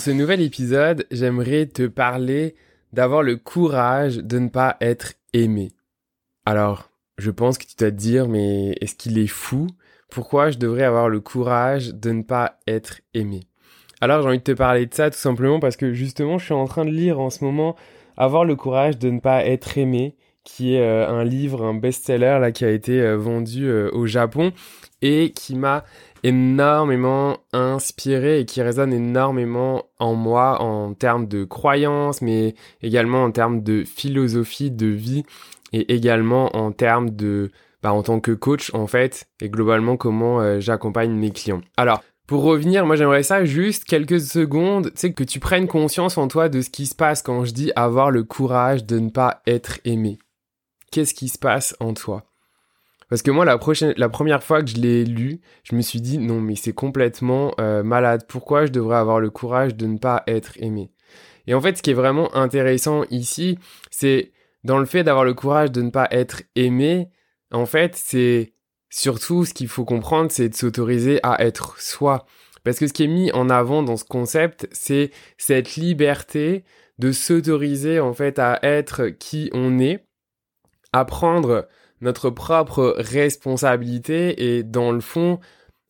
Pour ce nouvel épisode, j'aimerais te parler d'avoir le courage de ne pas être aimé. Alors, je pense que tu dois te dire, mais est-ce qu'il est fou? Pourquoi je devrais avoir le courage de ne pas être aimé? Alors, j'ai envie de te parler de ça tout simplement parce que justement, je suis en train de lire en ce moment Avoir le courage de ne pas être aimé, qui est euh, un livre, un best-seller là qui a été euh, vendu euh, au Japon et qui m'a énormément inspiré et qui résonne énormément en moi en termes de croyances, mais également en termes de philosophie de vie et également en termes de, bah, en tant que coach en fait, et globalement comment j'accompagne mes clients. Alors, pour revenir, moi j'aimerais ça juste quelques secondes, tu sais, que tu prennes conscience en toi de ce qui se passe quand je dis avoir le courage de ne pas être aimé. Qu'est-ce qui se passe en toi parce que moi, la, prochaine, la première fois que je l'ai lu, je me suis dit non, mais c'est complètement euh, malade. Pourquoi je devrais avoir le courage de ne pas être aimé? Et en fait, ce qui est vraiment intéressant ici, c'est dans le fait d'avoir le courage de ne pas être aimé. En fait, c'est surtout ce qu'il faut comprendre, c'est de s'autoriser à être soi. Parce que ce qui est mis en avant dans ce concept, c'est cette liberté de s'autoriser en fait à être qui on est, à prendre notre propre responsabilité et dans le fond,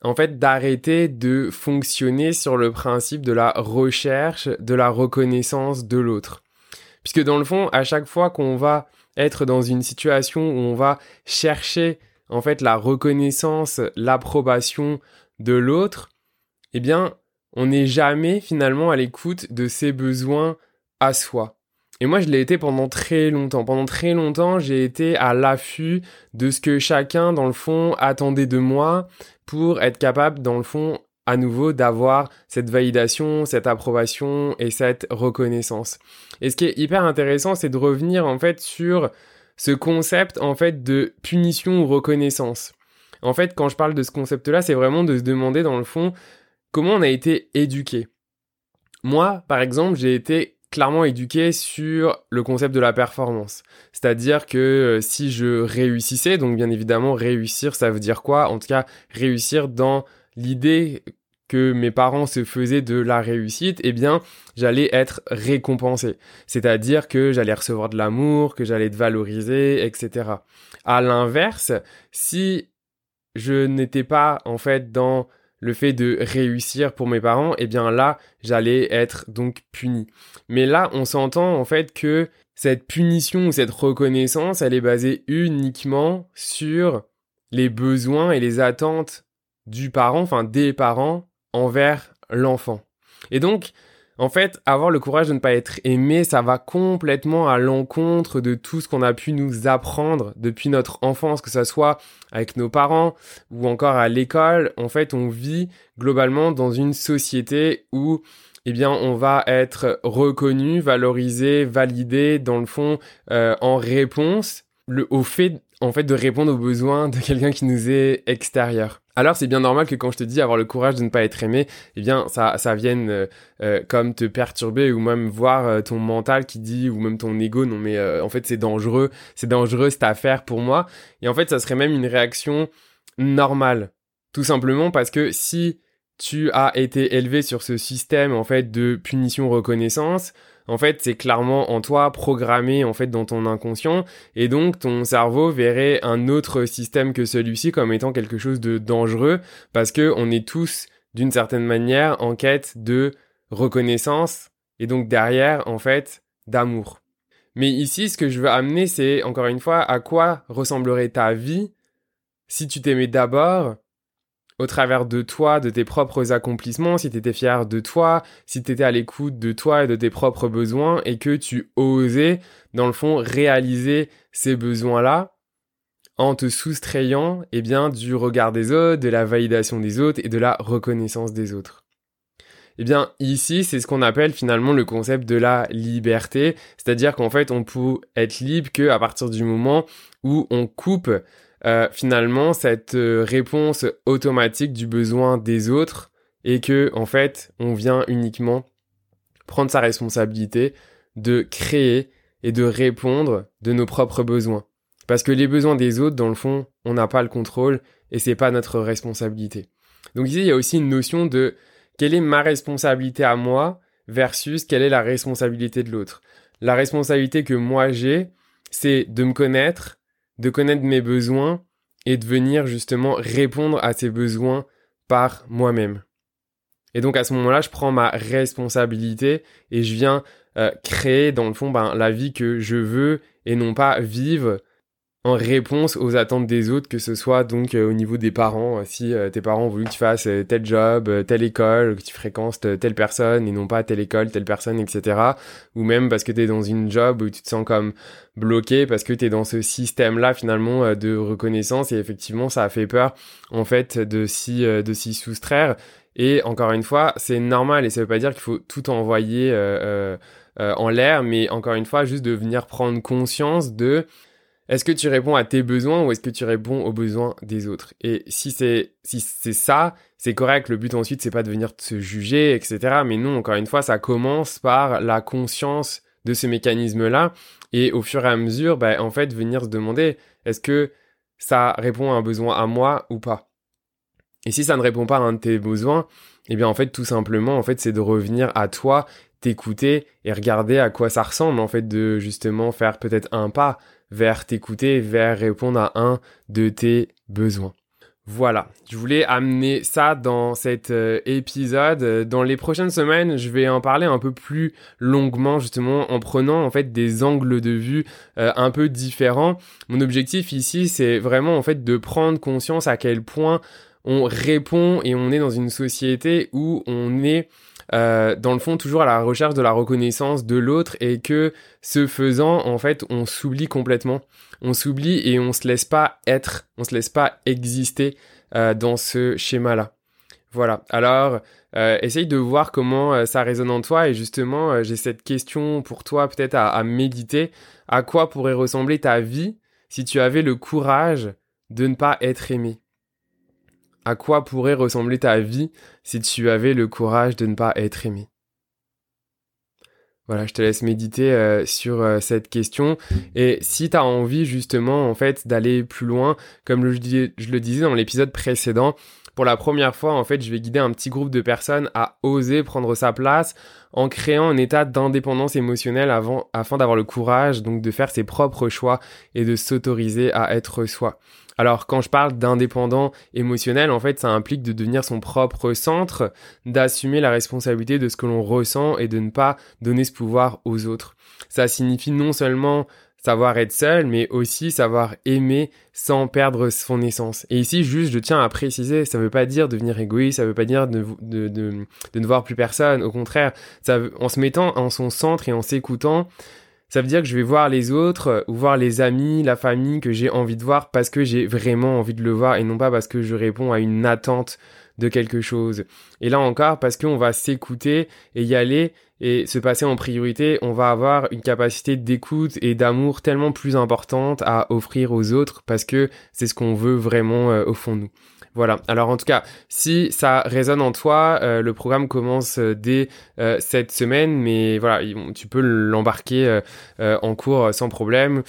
en fait, d'arrêter de fonctionner sur le principe de la recherche, de la reconnaissance de l'autre. Puisque dans le fond, à chaque fois qu'on va être dans une situation où on va chercher en fait la reconnaissance, l'approbation de l'autre, eh bien, on n'est jamais finalement à l'écoute de ses besoins à soi. Et moi, je l'ai été pendant très longtemps. Pendant très longtemps, j'ai été à l'affût de ce que chacun, dans le fond, attendait de moi pour être capable, dans le fond, à nouveau, d'avoir cette validation, cette approbation et cette reconnaissance. Et ce qui est hyper intéressant, c'est de revenir, en fait, sur ce concept, en fait, de punition ou reconnaissance. En fait, quand je parle de ce concept-là, c'est vraiment de se demander, dans le fond, comment on a été éduqué. Moi, par exemple, j'ai été clairement éduqué sur le concept de la performance. C'est-à-dire que euh, si je réussissais, donc bien évidemment réussir, ça veut dire quoi? En tout cas, réussir dans l'idée que mes parents se faisaient de la réussite, eh bien, j'allais être récompensé. C'est-à-dire que j'allais recevoir de l'amour, que j'allais être valorisé, etc. À l'inverse, si je n'étais pas, en fait, dans le fait de réussir pour mes parents, eh bien là, j'allais être donc puni. Mais là, on s'entend en fait que cette punition ou cette reconnaissance, elle est basée uniquement sur les besoins et les attentes du parent, enfin des parents envers l'enfant. Et donc, en fait, avoir le courage de ne pas être aimé, ça va complètement à l'encontre de tout ce qu'on a pu nous apprendre depuis notre enfance, que ce soit avec nos parents ou encore à l'école. En fait, on vit globalement dans une société où eh bien, on va être reconnu, valorisé, validé, dans le fond, euh, en réponse le, au fait, en fait, de répondre aux besoins de quelqu'un qui nous est extérieur. Alors c'est bien normal que quand je te dis avoir le courage de ne pas être aimé, eh bien ça, ça vienne euh, euh, comme te perturber ou même voir euh, ton mental qui dit ou même ton ego non mais en fait c'est dangereux, c'est dangereux cette affaire pour moi. Et en fait ça serait même une réaction normale, tout simplement parce que si tu as été élevé sur ce système en fait de punition reconnaissance, en fait, c'est clairement en toi programmé en fait dans ton inconscient et donc ton cerveau verrait un autre système que celui-ci comme étant quelque chose de dangereux parce que on est tous d'une certaine manière en quête de reconnaissance et donc derrière en fait d'amour. Mais ici, ce que je veux amener, c'est encore une fois à quoi ressemblerait ta vie si tu t'aimais d'abord au travers de toi, de tes propres accomplissements, si tu étais fier de toi, si tu étais à l'écoute de toi et de tes propres besoins et que tu osais, dans le fond, réaliser ces besoins-là en te soustrayant, eh bien, du regard des autres, de la validation des autres et de la reconnaissance des autres. Eh bien, ici, c'est ce qu'on appelle finalement le concept de la liberté, c'est-à-dire qu'en fait, on peut être libre que à partir du moment où on coupe euh, finalement cette euh, réponse automatique du besoin des autres et que en fait on vient uniquement prendre sa responsabilité de créer et de répondre de nos propres besoins parce que les besoins des autres dans le fond on n'a pas le contrôle et c'est pas notre responsabilité donc ici il y a aussi une notion de quelle est ma responsabilité à moi versus quelle est la responsabilité de l'autre. La responsabilité que moi j'ai, c'est de me connaître, de connaître mes besoins et de venir justement répondre à ces besoins par moi-même. Et donc à ce moment-là, je prends ma responsabilité et je viens euh, créer dans le fond ben, la vie que je veux et non pas vivre en réponse aux attentes des autres, que ce soit donc euh, au niveau des parents, euh, si tes parents ont voulu que tu fasses tel job, telle école, que tu fréquentes telle personne et non pas telle école, telle personne, etc. Ou même parce que tu es dans une job où tu te sens comme bloqué parce que tu es dans ce système-là finalement de reconnaissance et effectivement ça a fait peur en fait de s'y de soustraire. Et encore une fois, c'est normal et ça veut pas dire qu'il faut tout envoyer euh, en l'air, mais encore une fois, juste de venir prendre conscience de est-ce que tu réponds à tes besoins ou est-ce que tu réponds aux besoins des autres? Et si c'est si c'est ça, c'est correct. Le but ensuite, c'est pas de venir te juger, etc. Mais non, encore une fois, ça commence par la conscience de ce mécanisme-là et au fur et à mesure, bah, en fait, venir se demander est-ce que ça répond à un besoin à moi ou pas? Et si ça ne répond pas à un de tes besoins, eh bien en fait tout simplement en fait c'est de revenir à toi t'écouter et regarder à quoi ça ressemble en fait de justement faire peut-être un pas vers t'écouter, vers répondre à un de tes besoins. Voilà, je voulais amener ça dans cet euh, épisode. Dans les prochaines semaines, je vais en parler un peu plus longuement justement en prenant en fait des angles de vue euh, un peu différents. Mon objectif ici, c'est vraiment en fait de prendre conscience à quel point on répond et on est dans une société où on est euh, dans le fond toujours à la recherche de la reconnaissance de l'autre et que ce faisant en fait on s'oublie complètement. On s'oublie et on se laisse pas être on se laisse pas exister euh, dans ce schéma là voilà. Alors euh, essaye de voir comment euh, ça résonne en toi et justement j'ai cette question pour toi peut-être à méditer. À quoi pourrait ressembler ta vie si tu avais le courage de ne pas être aimé? À quoi pourrait ressembler ta vie si tu avais le courage de ne pas être aimé? Voilà, je te laisse méditer euh, sur euh, cette question. Et si tu as envie justement en fait d'aller plus loin, comme je, je le disais dans l'épisode précédent, pour la première fois en fait, je vais guider un petit groupe de personnes à oser prendre sa place en créant un état d'indépendance émotionnelle afin d'avoir le courage donc de faire ses propres choix et de s'autoriser à être soi. Alors quand je parle d'indépendant émotionnel, en fait, ça implique de devenir son propre centre, d'assumer la responsabilité de ce que l'on ressent et de ne pas donner ce pouvoir aux autres. Ça signifie non seulement savoir être seul, mais aussi savoir aimer sans perdre son essence. Et ici, juste, je tiens à préciser, ça veut pas dire devenir égoïste, ça veut pas dire de, ne voir plus personne. Au contraire, en se mettant en son centre et en s'écoutant, ça veut dire que je vais voir les autres ou voir les amis, la famille que j'ai envie de voir parce que j'ai vraiment envie de le voir et non pas parce que je réponds à une attente de quelque chose. Et là encore, parce qu'on va s'écouter et y aller et se passer en priorité, on va avoir une capacité d'écoute et d'amour tellement plus importante à offrir aux autres parce que c'est ce qu'on veut vraiment euh, au fond de nous. Voilà. Alors en tout cas, si ça résonne en toi, euh, le programme commence euh, dès cette semaine, mais voilà, tu peux l'embarquer en cours sans problème.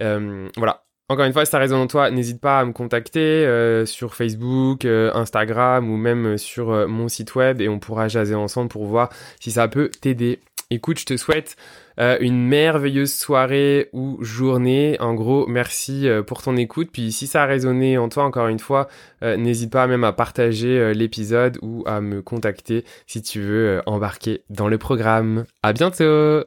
voilà. Encore une fois, si ça résonne en toi, n'hésite pas à me contacter sur Facebook, Instagram ou même sur mon site web et on pourra jaser ensemble pour voir si ça peut t'aider. Écoute, je te souhaite euh, une merveilleuse soirée ou journée. En gros, merci euh, pour ton écoute. Puis si ça a résonné en toi, encore une fois, euh, n'hésite pas même à partager l'épisode ou à me contacter si tu veux embarquer dans le programme. À bientôt!